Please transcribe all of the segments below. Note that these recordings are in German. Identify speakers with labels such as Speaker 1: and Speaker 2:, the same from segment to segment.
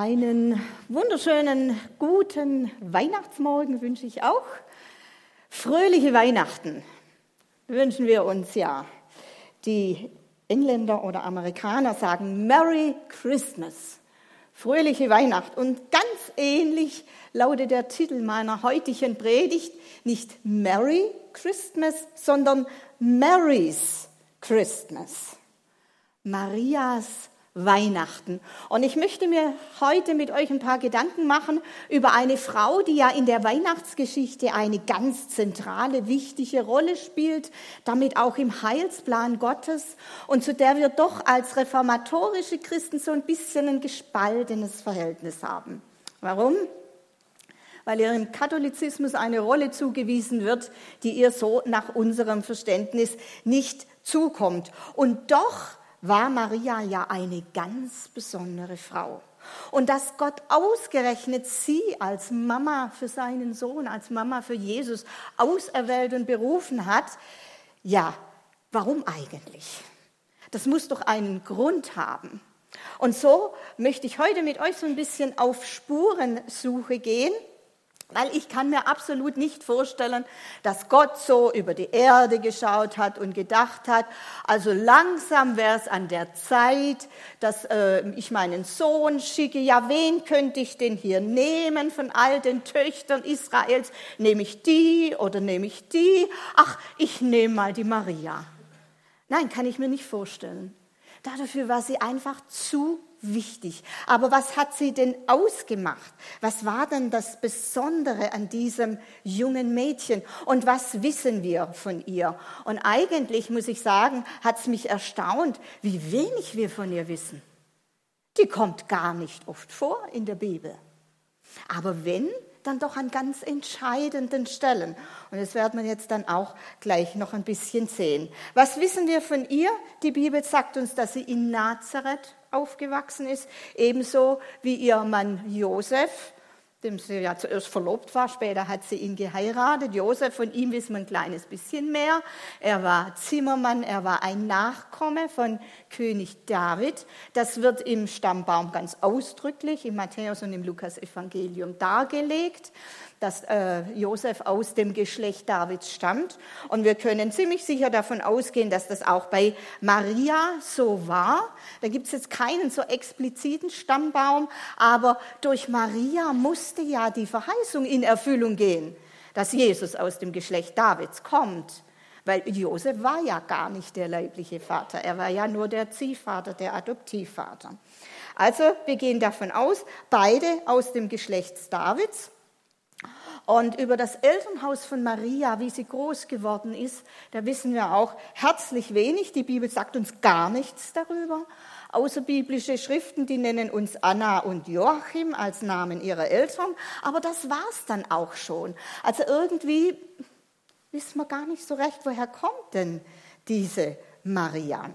Speaker 1: Einen wunderschönen guten Weihnachtsmorgen wünsche ich auch. Fröhliche Weihnachten wünschen wir uns ja. Die Engländer oder Amerikaner sagen Merry Christmas. Fröhliche Weihnacht. Und ganz ähnlich lautet der Titel meiner heutigen Predigt nicht Merry Christmas, sondern Mary's Christmas. Marias Weihnachten. Und ich möchte mir heute mit euch ein paar Gedanken machen über eine Frau, die ja in der Weihnachtsgeschichte eine ganz zentrale, wichtige Rolle spielt, damit auch im Heilsplan Gottes und zu der wir doch als reformatorische Christen so ein bisschen ein gespaltenes Verhältnis haben. Warum? Weil ihr im Katholizismus eine Rolle zugewiesen wird, die ihr so nach unserem Verständnis nicht zukommt. Und doch war Maria ja eine ganz besondere Frau. Und dass Gott ausgerechnet sie als Mama für seinen Sohn, als Mama für Jesus auserwählt und berufen hat, ja, warum eigentlich? Das muss doch einen Grund haben. Und so möchte ich heute mit euch so ein bisschen auf Spurensuche gehen weil ich kann mir absolut nicht vorstellen, dass Gott so über die Erde geschaut hat und gedacht hat, also langsam wäre es an der Zeit, dass äh, ich meinen Sohn schicke. Ja, wen könnte ich denn hier nehmen von all den Töchtern Israels? Nehme ich die oder nehme ich die? Ach, ich nehme mal die Maria. Nein, kann ich mir nicht vorstellen. Dafür war sie einfach zu wichtig. Aber was hat sie denn ausgemacht? Was war denn das Besondere an diesem jungen Mädchen? Und was wissen wir von ihr? Und eigentlich muss ich sagen, hat es mich erstaunt, wie wenig wir von ihr wissen. Die kommt gar nicht oft vor in der Bibel. Aber wenn, dann doch an ganz entscheidenden Stellen. Und das werden wir jetzt dann auch gleich noch ein bisschen sehen. Was wissen wir von ihr? Die Bibel sagt uns, dass sie in Nazareth aufgewachsen ist, ebenso wie ihr Mann Josef, dem sie ja zuerst verlobt war, später hat sie ihn geheiratet. Josef, von ihm wissen wir ein kleines bisschen mehr. Er war Zimmermann, er war ein Nachkomme von König David. Das wird im Stammbaum ganz ausdrücklich im Matthäus und im Lukas-Evangelium dargelegt dass äh, Josef aus dem Geschlecht Davids stammt. Und wir können ziemlich sicher davon ausgehen, dass das auch bei Maria so war. Da gibt es jetzt keinen so expliziten Stammbaum, aber durch Maria musste ja die Verheißung in Erfüllung gehen, dass Jesus aus dem Geschlecht Davids kommt. Weil Josef war ja gar nicht der leibliche Vater, er war ja nur der Ziehvater, der Adoptivvater. Also wir gehen davon aus, beide aus dem Geschlecht Davids. Und über das Elternhaus von Maria, wie sie groß geworden ist, da wissen wir auch herzlich wenig. Die Bibel sagt uns gar nichts darüber. Außerbiblische Schriften, die nennen uns Anna und Joachim als Namen ihrer Eltern. Aber das war's dann auch schon. Also irgendwie wissen wir gar nicht so recht, woher kommt denn diese Maria.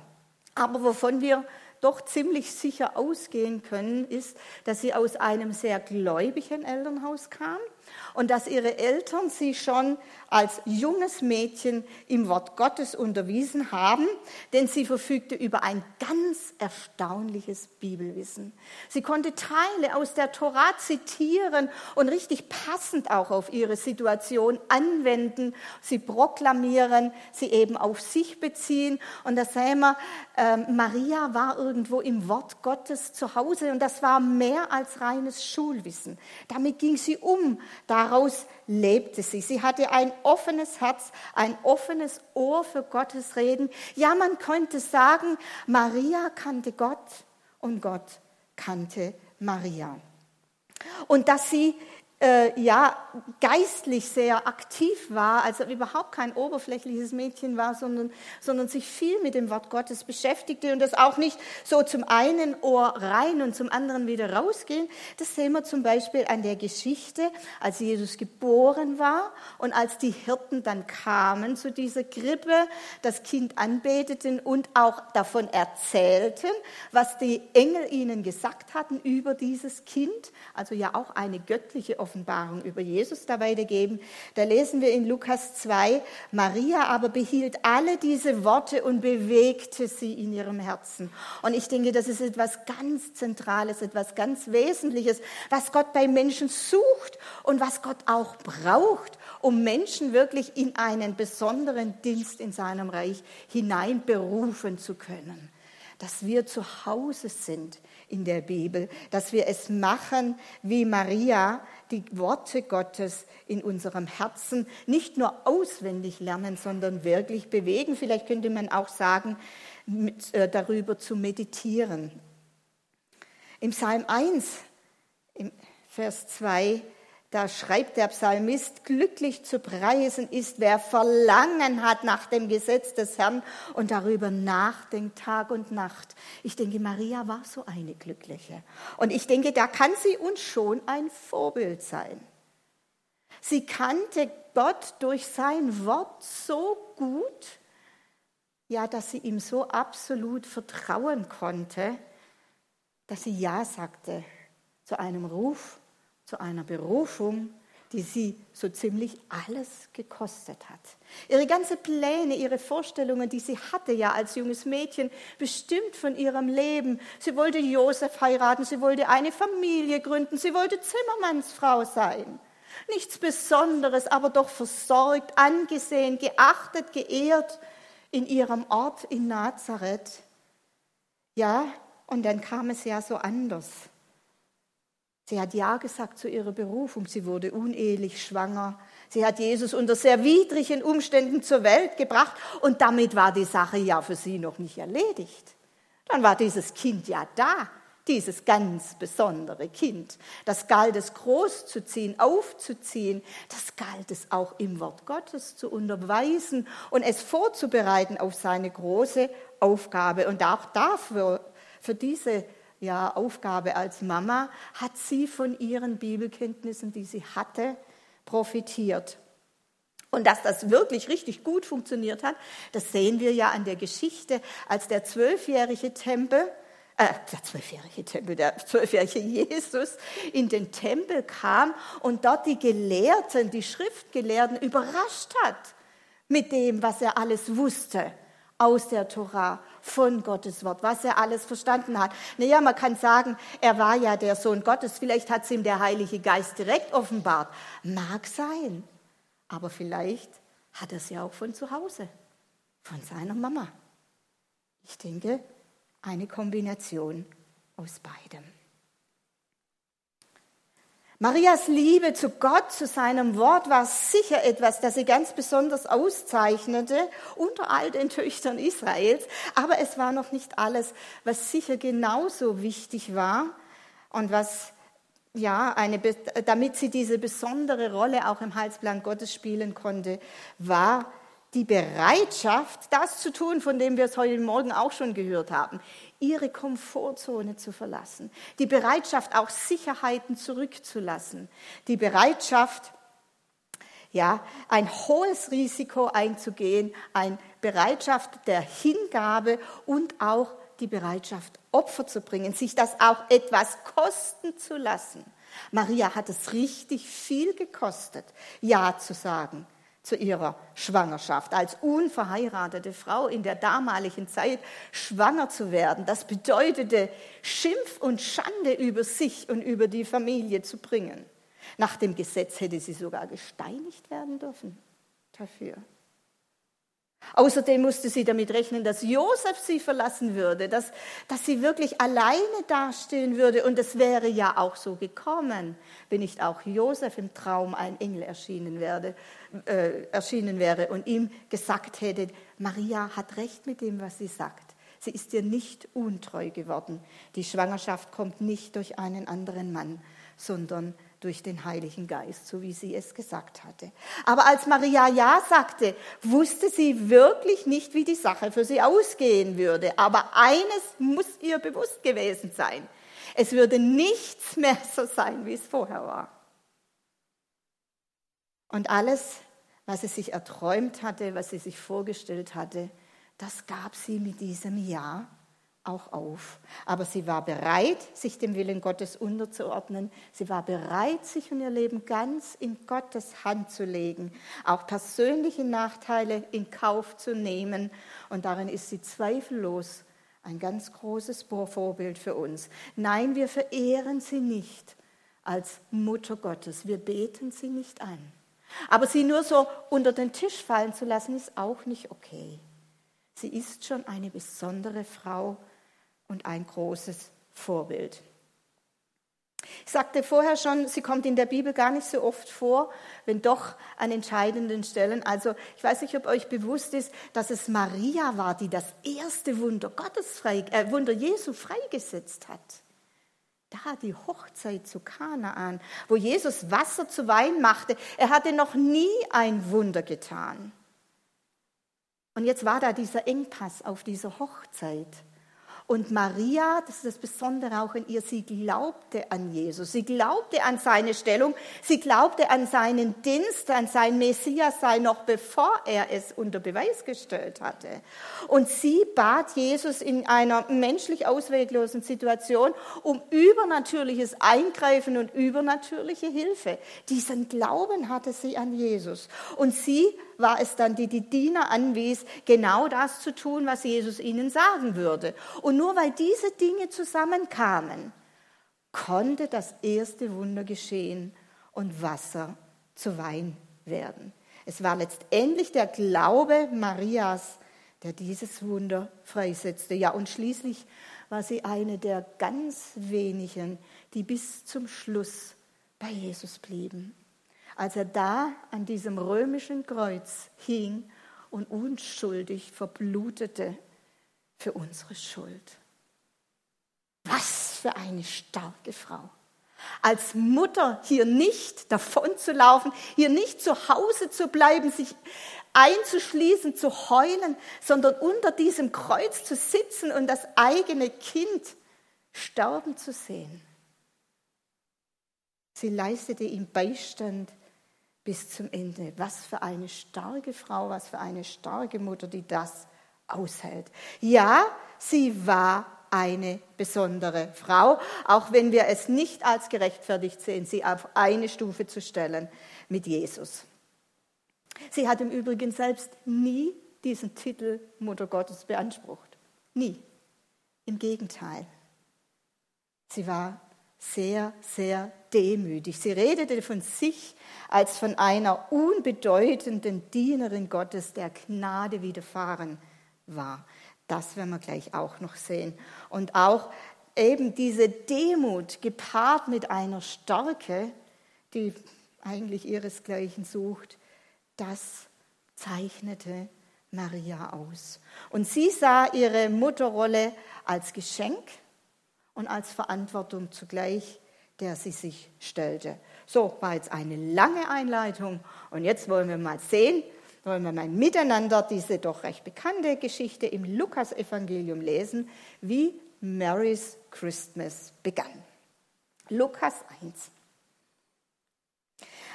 Speaker 1: Aber wovon wir doch ziemlich sicher ausgehen können, ist, dass sie aus einem sehr gläubigen Elternhaus kam und dass ihre Eltern sie schon als junges Mädchen im Wort Gottes unterwiesen haben, denn sie verfügte über ein ganz erstaunliches Bibelwissen. Sie konnte Teile aus der Tora zitieren und richtig passend auch auf ihre Situation anwenden, sie proklamieren, sie eben auf sich beziehen. Und da sehen wir, äh, Maria war irgendwo im Wort Gottes zu Hause und das war mehr als reines Schulwissen. Damit ging sie um, daraus lebte sie. Sie hatte ein offenes Herz, ein offenes Ohr für Gottes Reden. Ja, man könnte sagen, Maria kannte Gott und Gott kannte Maria. Und dass sie äh, ja geistlich sehr aktiv war, also überhaupt kein oberflächliches Mädchen war, sondern, sondern sich viel mit dem Wort Gottes beschäftigte und das auch nicht so zum einen Ohr rein und zum anderen wieder rausgehen. Das sehen wir zum Beispiel an der Geschichte, als Jesus geboren war und als die Hirten dann kamen zu dieser Krippe, das Kind anbeteten und auch davon erzählten, was die Engel ihnen gesagt hatten über dieses Kind, also ja auch eine göttliche Offenbarung Offenbarung über Jesus da weitergeben. Da lesen wir in Lukas 2, Maria aber behielt alle diese Worte und bewegte sie in ihrem Herzen. Und ich denke, das ist etwas ganz Zentrales, etwas ganz Wesentliches, was Gott bei Menschen sucht und was Gott auch braucht, um Menschen wirklich in einen besonderen Dienst in seinem Reich hineinberufen zu können. Dass wir zu Hause sind in der Bibel, dass wir es machen wie Maria, die Worte Gottes in unserem Herzen nicht nur auswendig lernen, sondern wirklich bewegen. Vielleicht könnte man auch sagen, mit, äh, darüber zu meditieren. Im Psalm 1, im Vers 2, da schreibt der Psalmist, glücklich zu preisen ist, wer Verlangen hat nach dem Gesetz des Herrn und darüber nachdenkt Tag und Nacht. Ich denke, Maria war so eine Glückliche. Und ich denke, da kann sie uns schon ein Vorbild sein. Sie kannte Gott durch sein Wort so gut, ja, dass sie ihm so absolut vertrauen konnte, dass sie Ja sagte zu einem Ruf zu einer Berufung, die sie so ziemlich alles gekostet hat. Ihre ganzen Pläne, ihre Vorstellungen, die sie hatte ja als junges Mädchen, bestimmt von ihrem Leben. Sie wollte Josef heiraten, sie wollte eine Familie gründen, sie wollte Zimmermannsfrau sein. Nichts Besonderes, aber doch versorgt, angesehen, geachtet, geehrt in ihrem Ort in Nazareth. Ja, und dann kam es ja so anders. Sie hat Ja gesagt zu ihrer Berufung. Sie wurde unehelich schwanger. Sie hat Jesus unter sehr widrigen Umständen zur Welt gebracht und damit war die Sache ja für sie noch nicht erledigt. Dann war dieses Kind ja da, dieses ganz besondere Kind. Das galt es großzuziehen, aufzuziehen. Das galt es auch im Wort Gottes zu unterweisen und es vorzubereiten auf seine große Aufgabe. Und auch dafür, für diese ja, Aufgabe als Mama, hat sie von ihren Bibelkenntnissen, die sie hatte, profitiert. Und dass das wirklich richtig gut funktioniert hat, das sehen wir ja an der Geschichte, als der zwölfjährige Tempel, äh, der zwölfjährige Tempel, der zwölfjährige Jesus in den Tempel kam und dort die Gelehrten, die Schriftgelehrten überrascht hat mit dem, was er alles wusste aus der Tora, von Gottes Wort, was er alles verstanden hat. Naja, man kann sagen, er war ja der Sohn Gottes, vielleicht hat es ihm der Heilige Geist direkt offenbart. Mag sein, aber vielleicht hat er es ja auch von zu Hause, von seiner Mama. Ich denke, eine Kombination aus beidem. Marias Liebe zu Gott, zu seinem Wort war sicher etwas, das sie ganz besonders auszeichnete unter all den Töchtern Israels. Aber es war noch nicht alles, was sicher genauso wichtig war und was ja, eine, damit sie diese besondere Rolle auch im Heilsplan Gottes spielen konnte, war die Bereitschaft, das zu tun, von dem wir es heute Morgen auch schon gehört haben, ihre Komfortzone zu verlassen, die Bereitschaft, auch Sicherheiten zurückzulassen, die Bereitschaft, ja, ein hohes Risiko einzugehen, eine Bereitschaft der Hingabe und auch die Bereitschaft, Opfer zu bringen, sich das auch etwas kosten zu lassen. Maria hat es richtig viel gekostet, Ja zu sagen zu ihrer Schwangerschaft. Als unverheiratete Frau in der damaligen Zeit schwanger zu werden, das bedeutete Schimpf und Schande über sich und über die Familie zu bringen. Nach dem Gesetz hätte sie sogar gesteinigt werden dürfen dafür. Außerdem musste sie damit rechnen, dass Josef sie verlassen würde, dass, dass sie wirklich alleine dastehen würde. Und es wäre ja auch so gekommen, wenn nicht auch Josef im Traum ein Engel erschienen, werde, äh, erschienen wäre und ihm gesagt hätte, Maria hat recht mit dem, was sie sagt. Sie ist dir nicht untreu geworden. Die Schwangerschaft kommt nicht durch einen anderen Mann, sondern durch den Heiligen Geist, so wie sie es gesagt hatte. Aber als Maria Ja sagte, wusste sie wirklich nicht, wie die Sache für sie ausgehen würde. Aber eines muss ihr bewusst gewesen sein. Es würde nichts mehr so sein, wie es vorher war. Und alles, was sie sich erträumt hatte, was sie sich vorgestellt hatte, das gab sie mit diesem Ja auch auf. Aber sie war bereit, sich dem Willen Gottes unterzuordnen. Sie war bereit, sich und ihr Leben ganz in Gottes Hand zu legen, auch persönliche Nachteile in Kauf zu nehmen. Und darin ist sie zweifellos ein ganz großes Vorbild für uns. Nein, wir verehren sie nicht als Mutter Gottes. Wir beten sie nicht an. Aber sie nur so unter den Tisch fallen zu lassen, ist auch nicht okay. Sie ist schon eine besondere Frau und ein großes Vorbild. Ich sagte vorher schon, sie kommt in der Bibel gar nicht so oft vor, wenn doch an entscheidenden Stellen. Also ich weiß nicht, ob euch bewusst ist, dass es Maria war, die das erste Wunder Gottes frei, äh, Wunder Jesu freigesetzt hat. Da die Hochzeit zu Kanaan, wo Jesus Wasser zu Wein machte. Er hatte noch nie ein Wunder getan. Und jetzt war da dieser Engpass auf dieser Hochzeit. Und Maria, das ist das Besondere auch in ihr, sie glaubte an Jesus, sie glaubte an seine Stellung, sie glaubte an seinen Dienst, an sein Messias sei noch bevor er es unter Beweis gestellt hatte. Und sie bat Jesus in einer menschlich ausweglosen Situation um übernatürliches Eingreifen und übernatürliche Hilfe. Diesen Glauben hatte sie an Jesus. Und sie war es dann, die die Diener anwies, genau das zu tun, was Jesus ihnen sagen würde. Und nur weil diese Dinge zusammenkamen, konnte das erste Wunder geschehen und Wasser zu Wein werden. Es war letztendlich der Glaube Marias, der dieses Wunder freisetzte. Ja, und schließlich war sie eine der ganz wenigen, die bis zum Schluss bei Jesus blieben als er da an diesem römischen Kreuz hing und unschuldig verblutete für unsere Schuld. Was für eine starke Frau. Als Mutter hier nicht davon zu laufen, hier nicht zu Hause zu bleiben, sich einzuschließen, zu heulen, sondern unter diesem Kreuz zu sitzen und das eigene Kind sterben zu sehen. Sie leistete ihm Beistand bis zum Ende. Was für eine starke Frau, was für eine starke Mutter, die das aushält. Ja, sie war eine besondere Frau, auch wenn wir es nicht als gerechtfertigt sehen, sie auf eine Stufe zu stellen mit Jesus. Sie hat im Übrigen selbst nie diesen Titel Mutter Gottes beansprucht. Nie. Im Gegenteil. Sie war sehr, sehr demütig. Sie redete von sich als von einer unbedeutenden Dienerin Gottes, der Gnade widerfahren war. Das werden wir gleich auch noch sehen. Und auch eben diese Demut gepaart mit einer Stärke, die eigentlich ihresgleichen sucht, das zeichnete Maria aus. Und sie sah ihre Mutterrolle als Geschenk und als Verantwortung zugleich, der sie sich stellte. So, war jetzt eine lange Einleitung und jetzt wollen wir mal sehen, wollen wir mal miteinander diese doch recht bekannte Geschichte im Lukas-Evangelium lesen, wie Mary's Christmas begann. Lukas 1.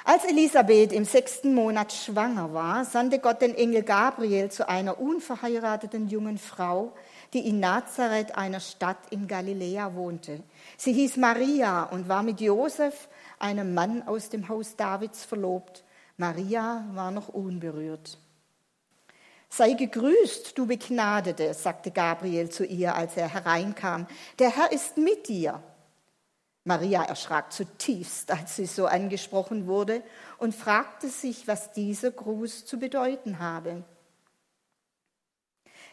Speaker 1: Als Elisabeth im sechsten Monat schwanger war, sandte Gott den Engel Gabriel zu einer unverheirateten jungen Frau, die in Nazareth, einer Stadt in Galiläa, wohnte. Sie hieß Maria und war mit Josef, einem Mann aus dem Haus Davids, verlobt. Maria war noch unberührt. Sei gegrüßt, du Begnadete, sagte Gabriel zu ihr, als er hereinkam. Der Herr ist mit dir. Maria erschrak zutiefst, als sie so angesprochen wurde und fragte sich, was dieser Gruß zu bedeuten habe.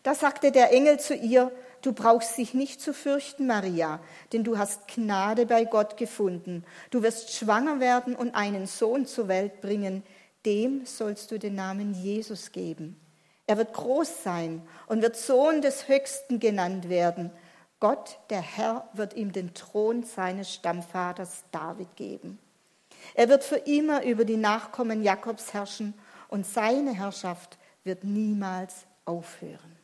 Speaker 1: Da sagte der Engel zu ihr, du brauchst dich nicht zu fürchten, Maria, denn du hast Gnade bei Gott gefunden. Du wirst schwanger werden und einen Sohn zur Welt bringen. Dem sollst du den Namen Jesus geben. Er wird groß sein und wird Sohn des Höchsten genannt werden. Gott, der Herr, wird ihm den Thron seines Stammvaters David geben. Er wird für immer über die Nachkommen Jakobs herrschen und seine Herrschaft wird niemals aufhören.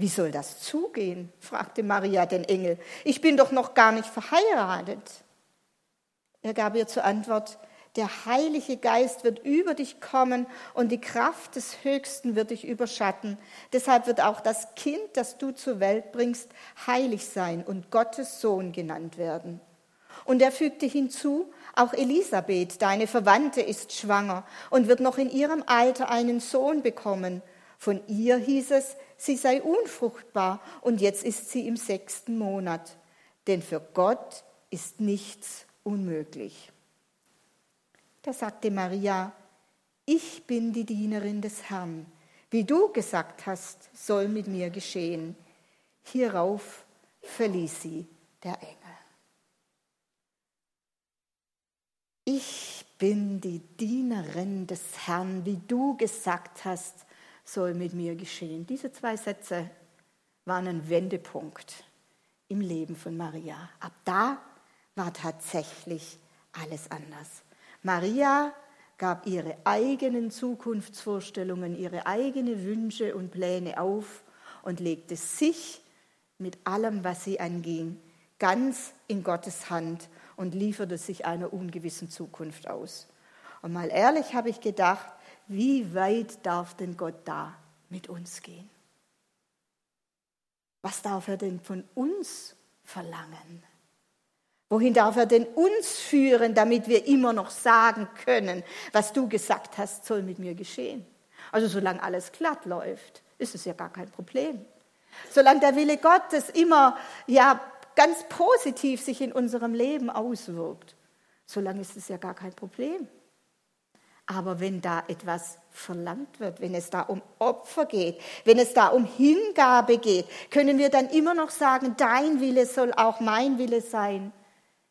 Speaker 1: Wie soll das zugehen? fragte Maria den Engel. Ich bin doch noch gar nicht verheiratet. Er gab ihr zur Antwort, Der Heilige Geist wird über dich kommen und die Kraft des Höchsten wird dich überschatten. Deshalb wird auch das Kind, das du zur Welt bringst, heilig sein und Gottes Sohn genannt werden. Und er fügte hinzu, auch Elisabeth, deine Verwandte, ist schwanger und wird noch in ihrem Alter einen Sohn bekommen. Von ihr hieß es, sie sei unfruchtbar und jetzt ist sie im sechsten Monat. Denn für Gott ist nichts unmöglich. Da sagte Maria, ich bin die Dienerin des Herrn. Wie du gesagt hast, soll mit mir geschehen. Hierauf verließ sie der Engel. Ich bin die Dienerin des Herrn, wie du gesagt hast, soll mit mir geschehen. Diese zwei Sätze waren ein Wendepunkt im Leben von Maria. Ab da war tatsächlich alles anders. Maria gab ihre eigenen Zukunftsvorstellungen, ihre eigenen Wünsche und Pläne auf und legte sich mit allem, was sie anging, ganz in Gottes Hand und lieferte sich einer ungewissen Zukunft aus. Und mal ehrlich habe ich gedacht, wie weit darf denn Gott da mit uns gehen? Was darf er denn von uns verlangen? Wohin darf er denn uns führen, damit wir immer noch sagen können, was du gesagt hast, soll mit mir geschehen? Also solange alles glatt läuft, ist es ja gar kein Problem. Solange der Wille Gottes immer ja ganz positiv sich in unserem Leben auswirkt, solange ist es ja gar kein Problem. Aber wenn da etwas verlangt wird, wenn es da um Opfer geht, wenn es da um Hingabe geht, können wir dann immer noch sagen, dein Wille soll auch mein Wille sein.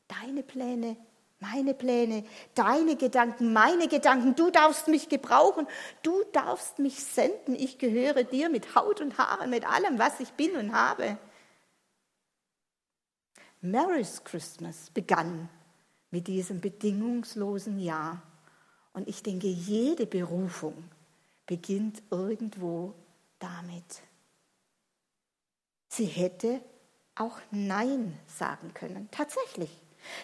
Speaker 1: Deine Pläne, meine Pläne, deine Gedanken, meine Gedanken. Du darfst mich gebrauchen, du darfst mich senden. Ich gehöre dir mit Haut und Haaren, mit allem, was ich bin und habe. Mary's Christmas begann mit diesem bedingungslosen Ja. Und ich denke, jede Berufung beginnt irgendwo damit. Sie hätte auch Nein sagen können, tatsächlich.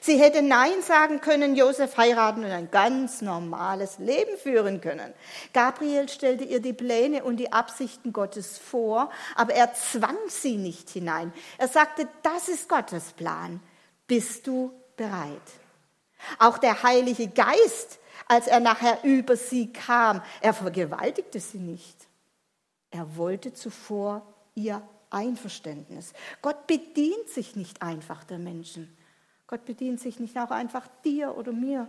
Speaker 1: Sie hätte Nein sagen können, Josef heiraten und ein ganz normales Leben führen können. Gabriel stellte ihr die Pläne und die Absichten Gottes vor, aber er zwang sie nicht hinein. Er sagte, das ist Gottes Plan. Bist du bereit? Auch der Heilige Geist, als er nachher über sie kam, er vergewaltigte sie nicht. Er wollte zuvor ihr Einverständnis. Gott bedient sich nicht einfach der Menschen. Gott bedient sich nicht auch einfach dir oder mir.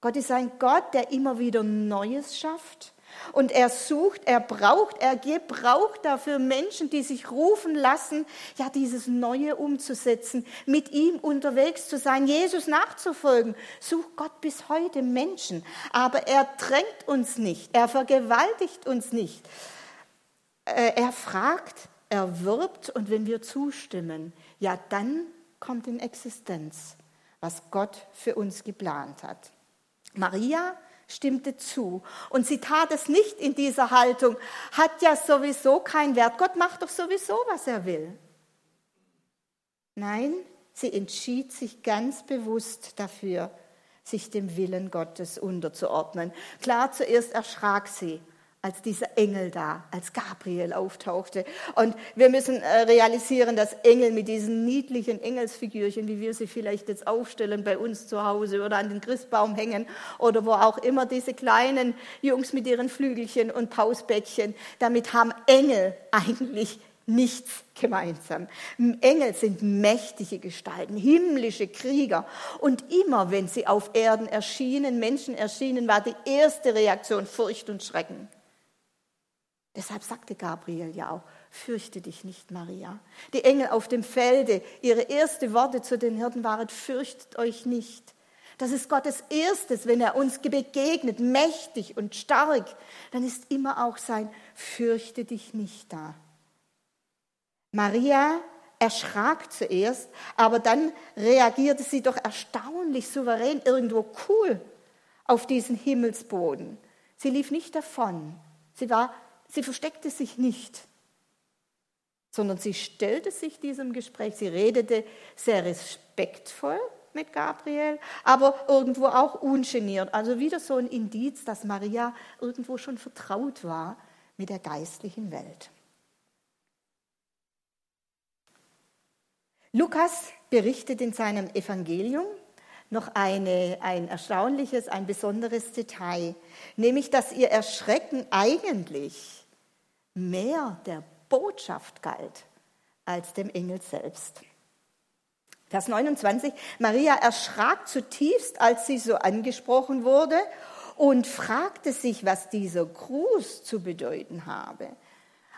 Speaker 1: Gott ist ein Gott, der immer wieder Neues schafft. Und er sucht, er braucht, er gebraucht dafür Menschen, die sich rufen lassen, ja, dieses Neue umzusetzen, mit ihm unterwegs zu sein, Jesus nachzufolgen. Sucht Gott bis heute Menschen. Aber er drängt uns nicht, er vergewaltigt uns nicht. Äh, er fragt, er wirbt und wenn wir zustimmen, ja, dann kommt in Existenz, was Gott für uns geplant hat. Maria stimmte zu und sie tat es nicht in dieser Haltung, hat ja sowieso keinen Wert, Gott macht doch sowieso, was er will. Nein, sie entschied sich ganz bewusst dafür, sich dem Willen Gottes unterzuordnen. Klar, zuerst erschrak sie, als dieser Engel da, als Gabriel auftauchte. Und wir müssen äh, realisieren, dass Engel mit diesen niedlichen Engelsfigürchen, wie wir sie vielleicht jetzt aufstellen bei uns zu Hause oder an den Christbaum hängen oder wo auch immer, diese kleinen Jungs mit ihren Flügelchen und Pausbäckchen, damit haben Engel eigentlich nichts gemeinsam. Engel sind mächtige Gestalten, himmlische Krieger. Und immer, wenn sie auf Erden erschienen, Menschen erschienen, war die erste Reaktion Furcht und Schrecken. Deshalb sagte Gabriel ja auch, fürchte dich nicht, Maria. Die Engel auf dem Felde, ihre ersten Worte zu den Hirten waren, fürchtet euch nicht. Das ist Gottes erstes, wenn er uns begegnet, mächtig und stark, dann ist immer auch sein, fürchte dich nicht da. Maria erschrak zuerst, aber dann reagierte sie doch erstaunlich souverän, irgendwo cool auf diesen Himmelsboden. Sie lief nicht davon. Sie war Sie versteckte sich nicht, sondern sie stellte sich diesem Gespräch, sie redete sehr respektvoll, mit Gabriel, aber irgendwo auch ungeniert. Also wieder so ein Indiz, dass Maria irgendwo schon vertraut war mit der geistlichen Welt. Lukas berichtet in seinem Evangelium noch eine, ein erstaunliches, ein besonderes Detail, nämlich dass ihr Erschrecken eigentlich mehr der Botschaft galt als dem Engel selbst. Vers 29, Maria erschrak zutiefst, als sie so angesprochen wurde und fragte sich, was dieser Gruß zu bedeuten habe.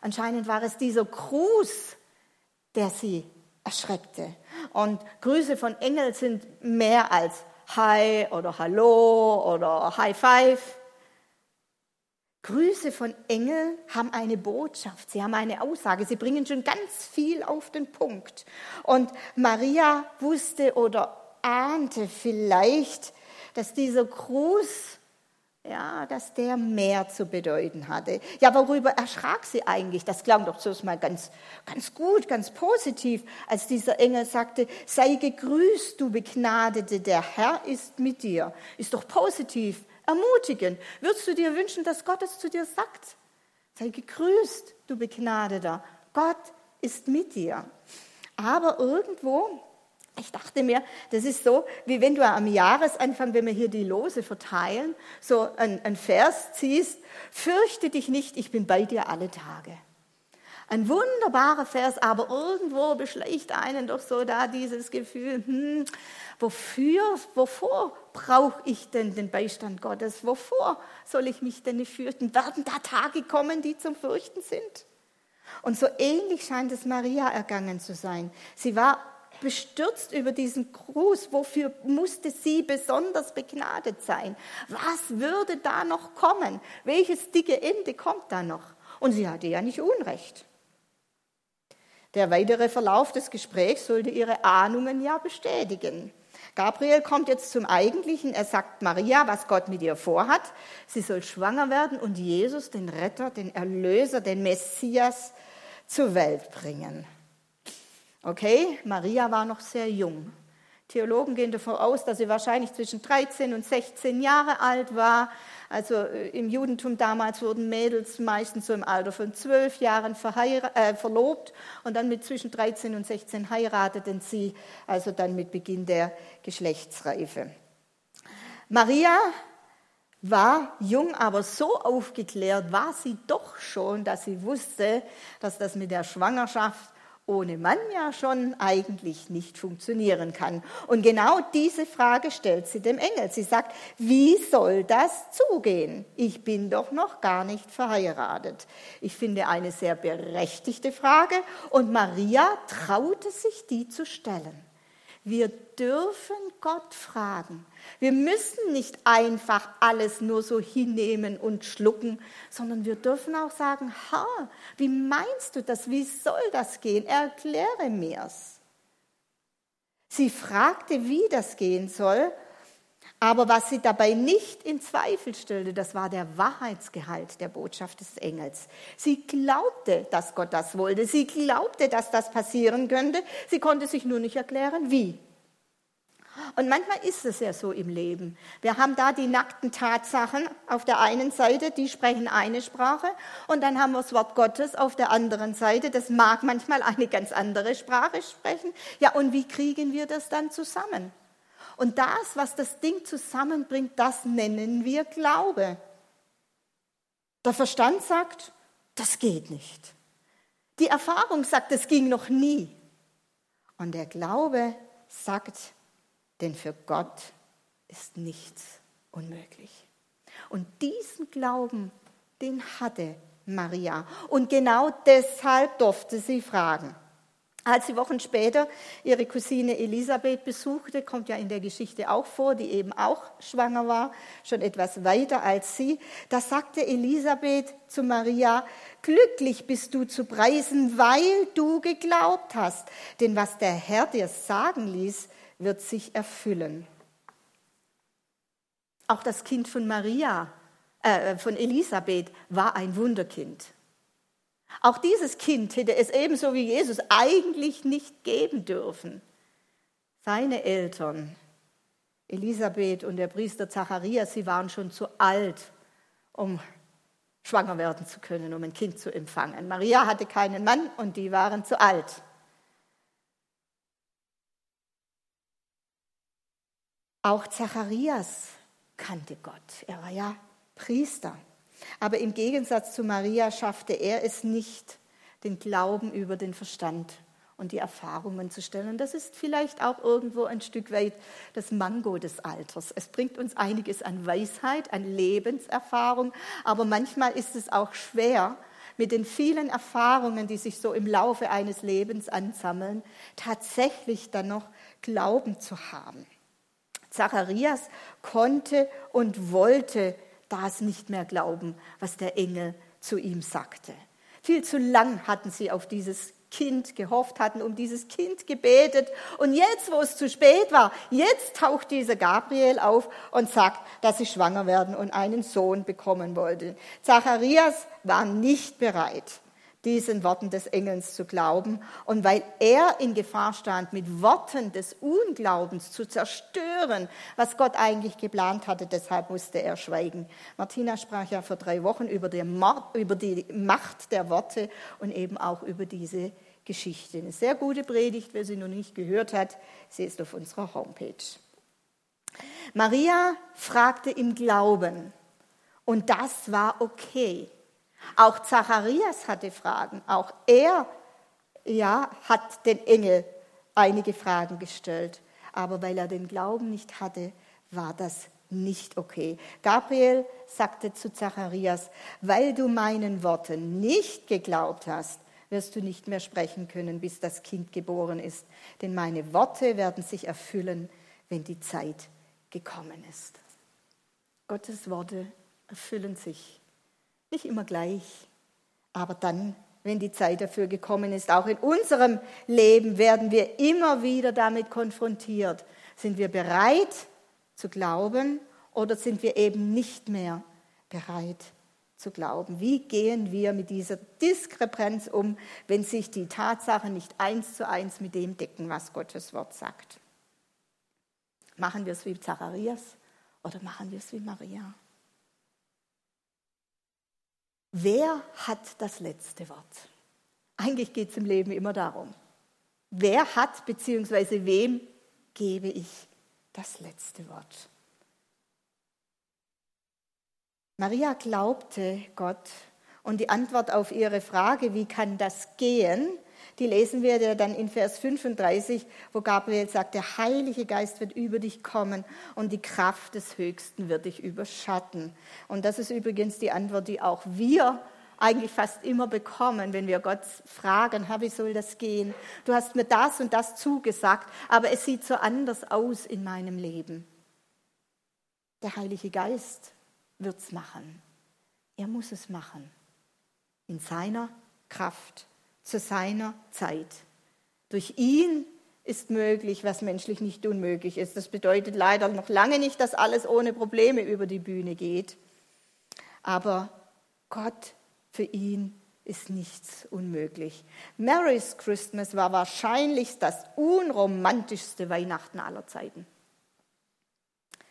Speaker 1: Anscheinend war es dieser Gruß, der sie erschreckte. Und Grüße von Engeln sind mehr als Hi oder Hallo oder High Five. Grüße von Engeln haben eine Botschaft, sie haben eine Aussage, sie bringen schon ganz viel auf den Punkt. Und Maria wusste oder ahnte vielleicht, dass dieser Gruß, ja, dass der mehr zu bedeuten hatte. Ja, worüber erschrak sie eigentlich? Das klang doch so mal ganz, ganz gut, ganz positiv, als dieser Engel sagte, sei gegrüßt, du Begnadete, der Herr ist mit dir. Ist doch positiv ermutigen. Würdest du dir wünschen, dass Gott es zu dir sagt? Sei gegrüßt, du Begnadeter. Gott ist mit dir. Aber irgendwo, ich dachte mir, das ist so, wie wenn du am Jahresanfang, wenn wir hier die Lose verteilen, so ein Vers ziehst, fürchte dich nicht, ich bin bei dir alle Tage. Ein wunderbarer Vers, aber irgendwo beschleicht einen doch so da dieses Gefühl, hm, wofür, wovor brauche ich denn den Beistand Gottes? Wovor soll ich mich denn nicht fürchten? Werden da Tage kommen, die zum Fürchten sind? Und so ähnlich scheint es Maria ergangen zu sein. Sie war bestürzt über diesen Gruß. Wofür musste sie besonders begnadet sein? Was würde da noch kommen? Welches dicke Ende kommt da noch? Und sie hatte ja nicht Unrecht. Der weitere Verlauf des Gesprächs sollte ihre Ahnungen ja bestätigen. Gabriel kommt jetzt zum Eigentlichen. Er sagt Maria, was Gott mit ihr vorhat. Sie soll schwanger werden und Jesus, den Retter, den Erlöser, den Messias zur Welt bringen. Okay, Maria war noch sehr jung. Theologen gehen davon aus, dass sie wahrscheinlich zwischen 13 und 16 Jahre alt war. Also äh, im Judentum damals wurden Mädels meistens so im Alter von 12 Jahren äh, verlobt und dann mit zwischen 13 und 16 heirateten sie, also dann mit Beginn der Geschlechtsreife. Maria war jung, aber so aufgeklärt war sie doch schon, dass sie wusste, dass das mit der Schwangerschaft ohne Mann ja schon eigentlich nicht funktionieren kann. Und genau diese Frage stellt sie dem Engel. Sie sagt, wie soll das zugehen? Ich bin doch noch gar nicht verheiratet. Ich finde eine sehr berechtigte Frage und Maria traute sich, die zu stellen. Wir dürfen Gott fragen. Wir müssen nicht einfach alles nur so hinnehmen und schlucken, sondern wir dürfen auch sagen, ha, wie meinst du das? Wie soll das gehen? Erkläre mir's. Sie fragte, wie das gehen soll, aber was sie dabei nicht in Zweifel stellte, das war der Wahrheitsgehalt der Botschaft des Engels. Sie glaubte, dass Gott das wollte. Sie glaubte, dass das passieren könnte. Sie konnte sich nur nicht erklären, wie. Und manchmal ist es ja so im Leben. Wir haben da die nackten Tatsachen auf der einen Seite, die sprechen eine Sprache, und dann haben wir das Wort Gottes auf der anderen Seite, das mag manchmal eine ganz andere Sprache sprechen. Ja, und wie kriegen wir das dann zusammen? Und das, was das Ding zusammenbringt, das nennen wir Glaube. Der Verstand sagt, das geht nicht. Die Erfahrung sagt, es ging noch nie. Und der Glaube sagt, denn für Gott ist nichts unmöglich. Und diesen Glauben, den hatte Maria. Und genau deshalb durfte sie fragen. Als sie Wochen später ihre Cousine Elisabeth besuchte, kommt ja in der Geschichte auch vor, die eben auch schwanger war, schon etwas weiter als sie, da sagte Elisabeth zu Maria, glücklich bist du zu preisen, weil du geglaubt hast. Denn was der Herr dir sagen ließ, wird sich erfüllen. Auch das Kind von Maria, äh, von Elisabeth, war ein Wunderkind. Auch dieses Kind hätte es ebenso wie Jesus eigentlich nicht geben dürfen. Seine Eltern, Elisabeth und der Priester Zacharias, sie waren schon zu alt, um schwanger werden zu können, um ein Kind zu empfangen. Maria hatte keinen Mann und die waren zu alt. Auch Zacharias kannte Gott. Er war ja Priester. Aber im Gegensatz zu Maria schaffte er es nicht, den Glauben über den Verstand und die Erfahrungen zu stellen. Das ist vielleicht auch irgendwo ein Stück weit das Mango des Alters. Es bringt uns einiges an Weisheit, an Lebenserfahrung, aber manchmal ist es auch schwer, mit den vielen Erfahrungen, die sich so im Laufe eines Lebens ansammeln, tatsächlich dann noch Glauben zu haben. Zacharias konnte und wollte das nicht mehr glauben, was der Engel zu ihm sagte. Viel zu lang hatten sie auf dieses Kind gehofft, hatten um dieses Kind gebetet. Und jetzt, wo es zu spät war, jetzt taucht dieser Gabriel auf und sagt, dass sie schwanger werden und einen Sohn bekommen wollte. Zacharias war nicht bereit diesen Worten des Engels zu glauben. Und weil er in Gefahr stand, mit Worten des Unglaubens zu zerstören, was Gott eigentlich geplant hatte, deshalb musste er schweigen. Martina sprach ja vor drei Wochen über die, über die Macht der Worte und eben auch über diese Geschichte. Eine sehr gute Predigt, wer sie noch nicht gehört hat, sie ist auf unserer Homepage. Maria fragte im Glauben und das war okay. Auch Zacharias hatte Fragen. Auch er ja, hat den Engel einige Fragen gestellt. Aber weil er den Glauben nicht hatte, war das nicht okay. Gabriel sagte zu Zacharias, weil du meinen Worten nicht geglaubt hast, wirst du nicht mehr sprechen können, bis das Kind geboren ist. Denn meine Worte werden sich erfüllen, wenn die Zeit gekommen ist. Gottes Worte erfüllen sich. Nicht immer gleich, aber dann, wenn die Zeit dafür gekommen ist, auch in unserem Leben werden wir immer wieder damit konfrontiert. Sind wir bereit zu glauben oder sind wir eben nicht mehr bereit zu glauben? Wie gehen wir mit dieser Diskrepanz um, wenn sich die Tatsachen nicht eins zu eins mit dem decken, was Gottes Wort sagt? Machen wir es wie Zacharias oder machen wir es wie Maria? Wer hat das letzte Wort? Eigentlich geht es im Leben immer darum. Wer hat bzw. wem gebe ich das letzte Wort? Maria glaubte Gott und die Antwort auf ihre Frage, wie kann das gehen, die lesen wir ja dann in Vers 35, wo Gabriel sagt, der Heilige Geist wird über dich kommen und die Kraft des Höchsten wird dich überschatten. Und das ist übrigens die Antwort, die auch wir eigentlich fast immer bekommen, wenn wir Gott fragen, Herr, wie soll das gehen? Du hast mir das und das zugesagt, aber es sieht so anders aus in meinem Leben. Der Heilige Geist wird es machen. Er muss es machen. In seiner Kraft zu seiner Zeit. Durch ihn ist möglich, was menschlich nicht unmöglich ist. Das bedeutet leider noch lange nicht, dass alles ohne Probleme über die Bühne geht. Aber Gott, für ihn ist nichts unmöglich. Mary's Christmas war wahrscheinlich das unromantischste Weihnachten aller Zeiten.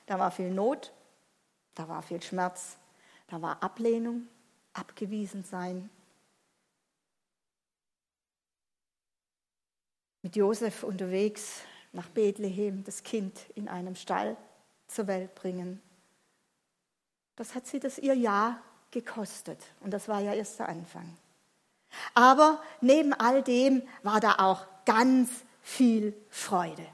Speaker 1: Da war viel Not, da war viel Schmerz, da war Ablehnung, abgewiesen sein, mit Josef unterwegs nach Bethlehem, das Kind in einem Stall zur Welt bringen. Das hat sie das ihr Jahr gekostet und das war ja erst der Anfang. Aber neben all dem war da auch ganz viel Freude.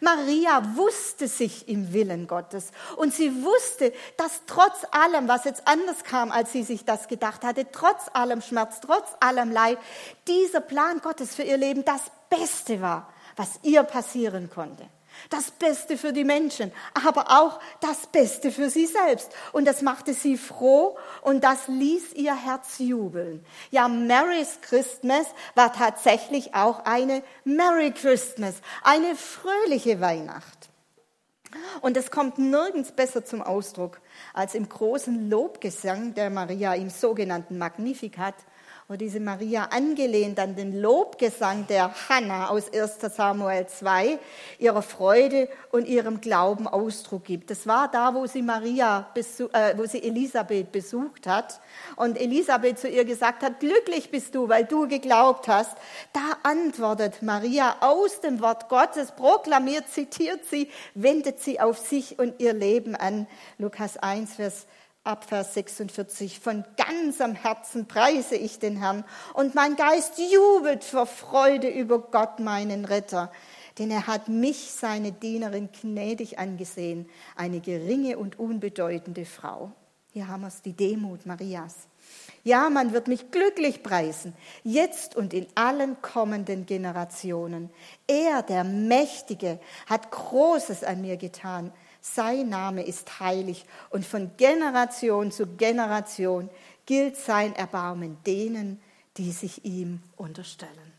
Speaker 1: Maria wusste sich im Willen Gottes und sie wusste, dass trotz allem, was jetzt anders kam, als sie sich das gedacht hatte, trotz allem Schmerz, trotz allem Leid, dieser Plan Gottes für ihr Leben das Beste war, was ihr passieren konnte. Das Beste für die Menschen, aber auch das Beste für sie selbst. Und das machte sie froh und das ließ ihr Herz jubeln. Ja, Mary's Christmas war tatsächlich auch eine Merry Christmas, eine fröhliche Weihnacht. Und es kommt nirgends besser zum Ausdruck als im großen Lobgesang der Maria im sogenannten Magnificat, wo diese Maria angelehnt an den Lobgesang der Hannah aus 1 Samuel 2 ihrer Freude und ihrem Glauben Ausdruck gibt. Das war da, wo sie Maria, äh, wo sie Elisabeth besucht hat und Elisabeth zu ihr gesagt hat, glücklich bist du, weil du geglaubt hast. Da antwortet Maria aus dem Wort Gottes, proklamiert, zitiert sie, wendet sie auf sich und ihr Leben an. Lukas 1, Vers ab Vers 46, von ganzem Herzen preise ich den Herrn und mein Geist jubelt vor Freude über Gott, meinen Retter, denn er hat mich, seine Dienerin, gnädig angesehen, eine geringe und unbedeutende Frau. Hier haben wir es, die Demut Marias. Ja, man wird mich glücklich preisen, jetzt und in allen kommenden Generationen. Er, der Mächtige, hat Großes an mir getan. Sein Name ist heilig und von Generation zu Generation gilt sein Erbarmen denen, die sich ihm unterstellen.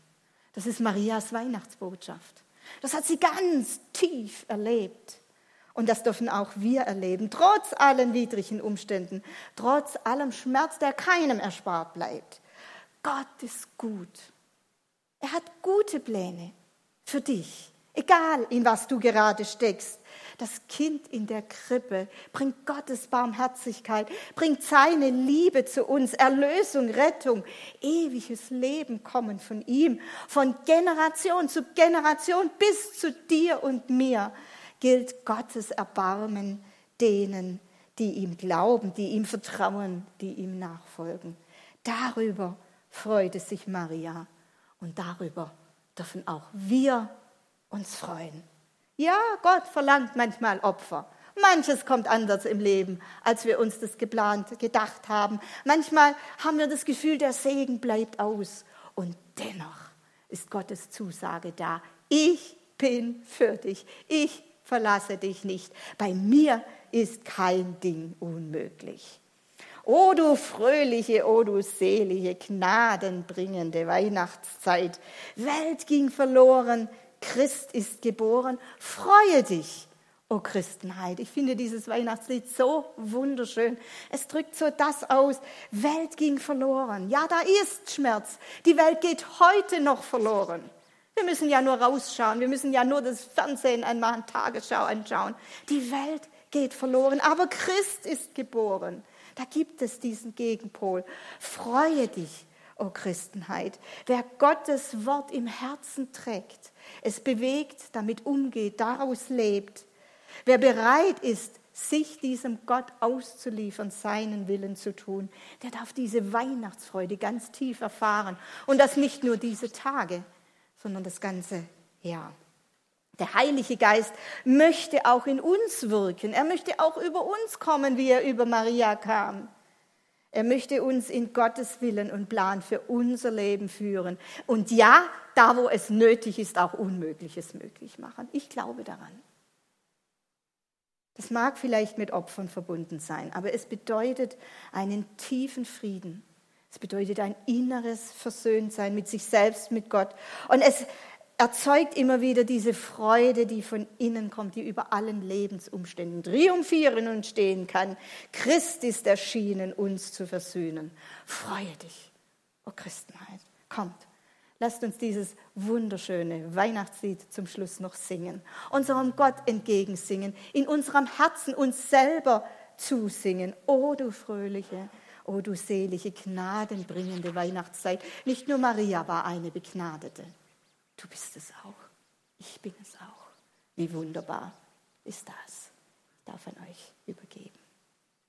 Speaker 1: Das ist Marias Weihnachtsbotschaft. Das hat sie ganz tief erlebt. Und das dürfen auch wir erleben, trotz allen widrigen Umständen, trotz allem Schmerz, der keinem erspart bleibt. Gott ist gut. Er hat gute Pläne für dich, egal in was du gerade steckst. Das Kind in der Krippe bringt Gottes Barmherzigkeit, bringt seine Liebe zu uns, Erlösung, Rettung, ewiges Leben kommen von ihm, von Generation zu Generation bis zu dir und mir gilt Gottes Erbarmen denen, die ihm glauben, die ihm vertrauen, die ihm nachfolgen. Darüber freute sich Maria und darüber dürfen auch wir uns freuen. Ja, Gott verlangt manchmal Opfer. Manches kommt anders im Leben, als wir uns das geplant, gedacht haben. Manchmal haben wir das Gefühl, der Segen bleibt aus. Und dennoch ist Gottes Zusage da. Ich bin für dich. Ich verlasse dich nicht. Bei mir ist kein Ding unmöglich. O du fröhliche, o du selige, gnadenbringende Weihnachtszeit. Welt ging verloren, Christ ist geboren. Freue dich, o oh Christenheit. Ich finde dieses Weihnachtslied so wunderschön. Es drückt so das aus. Welt ging verloren. Ja, da ist Schmerz. Die Welt geht heute noch verloren. Wir müssen ja nur rausschauen. Wir müssen ja nur das Fernsehen anmachen, Tagesschau anschauen. Die Welt geht verloren, aber Christ ist geboren. Da gibt es diesen Gegenpol. Freue dich, o oh Christenheit. Wer Gottes Wort im Herzen trägt, es bewegt, damit umgeht, daraus lebt. Wer bereit ist, sich diesem Gott auszuliefern, seinen Willen zu tun, der darf diese Weihnachtsfreude ganz tief erfahren. Und das nicht nur diese Tage, sondern das ganze Jahr. Der Heilige Geist möchte auch in uns wirken. Er möchte auch über uns kommen, wie er über Maria kam. Er möchte uns in Gottes Willen und Plan für unser Leben führen. Und ja, da wo es nötig ist, auch Unmögliches möglich machen. Ich glaube daran. Das mag vielleicht mit Opfern verbunden sein, aber es bedeutet einen tiefen Frieden. Es bedeutet ein inneres Versöhntsein mit sich selbst, mit Gott. Und es erzeugt immer wieder diese Freude, die von innen kommt, die über allen Lebensumständen triumphieren und stehen kann. Christ ist erschienen, uns zu versöhnen. Freue dich, o oh Christenheit. Kommt, lasst uns dieses wunderschöne Weihnachtslied zum Schluss noch singen. Unserem Gott entgegensingen, in unserem Herzen uns selber zusingen. O du fröhliche, o du selige, gnadenbringende Weihnachtszeit. Nicht nur Maria war eine Begnadete. Du bist es auch. Ich bin es auch. Wie wunderbar ist das. Ich darf an euch übergeben.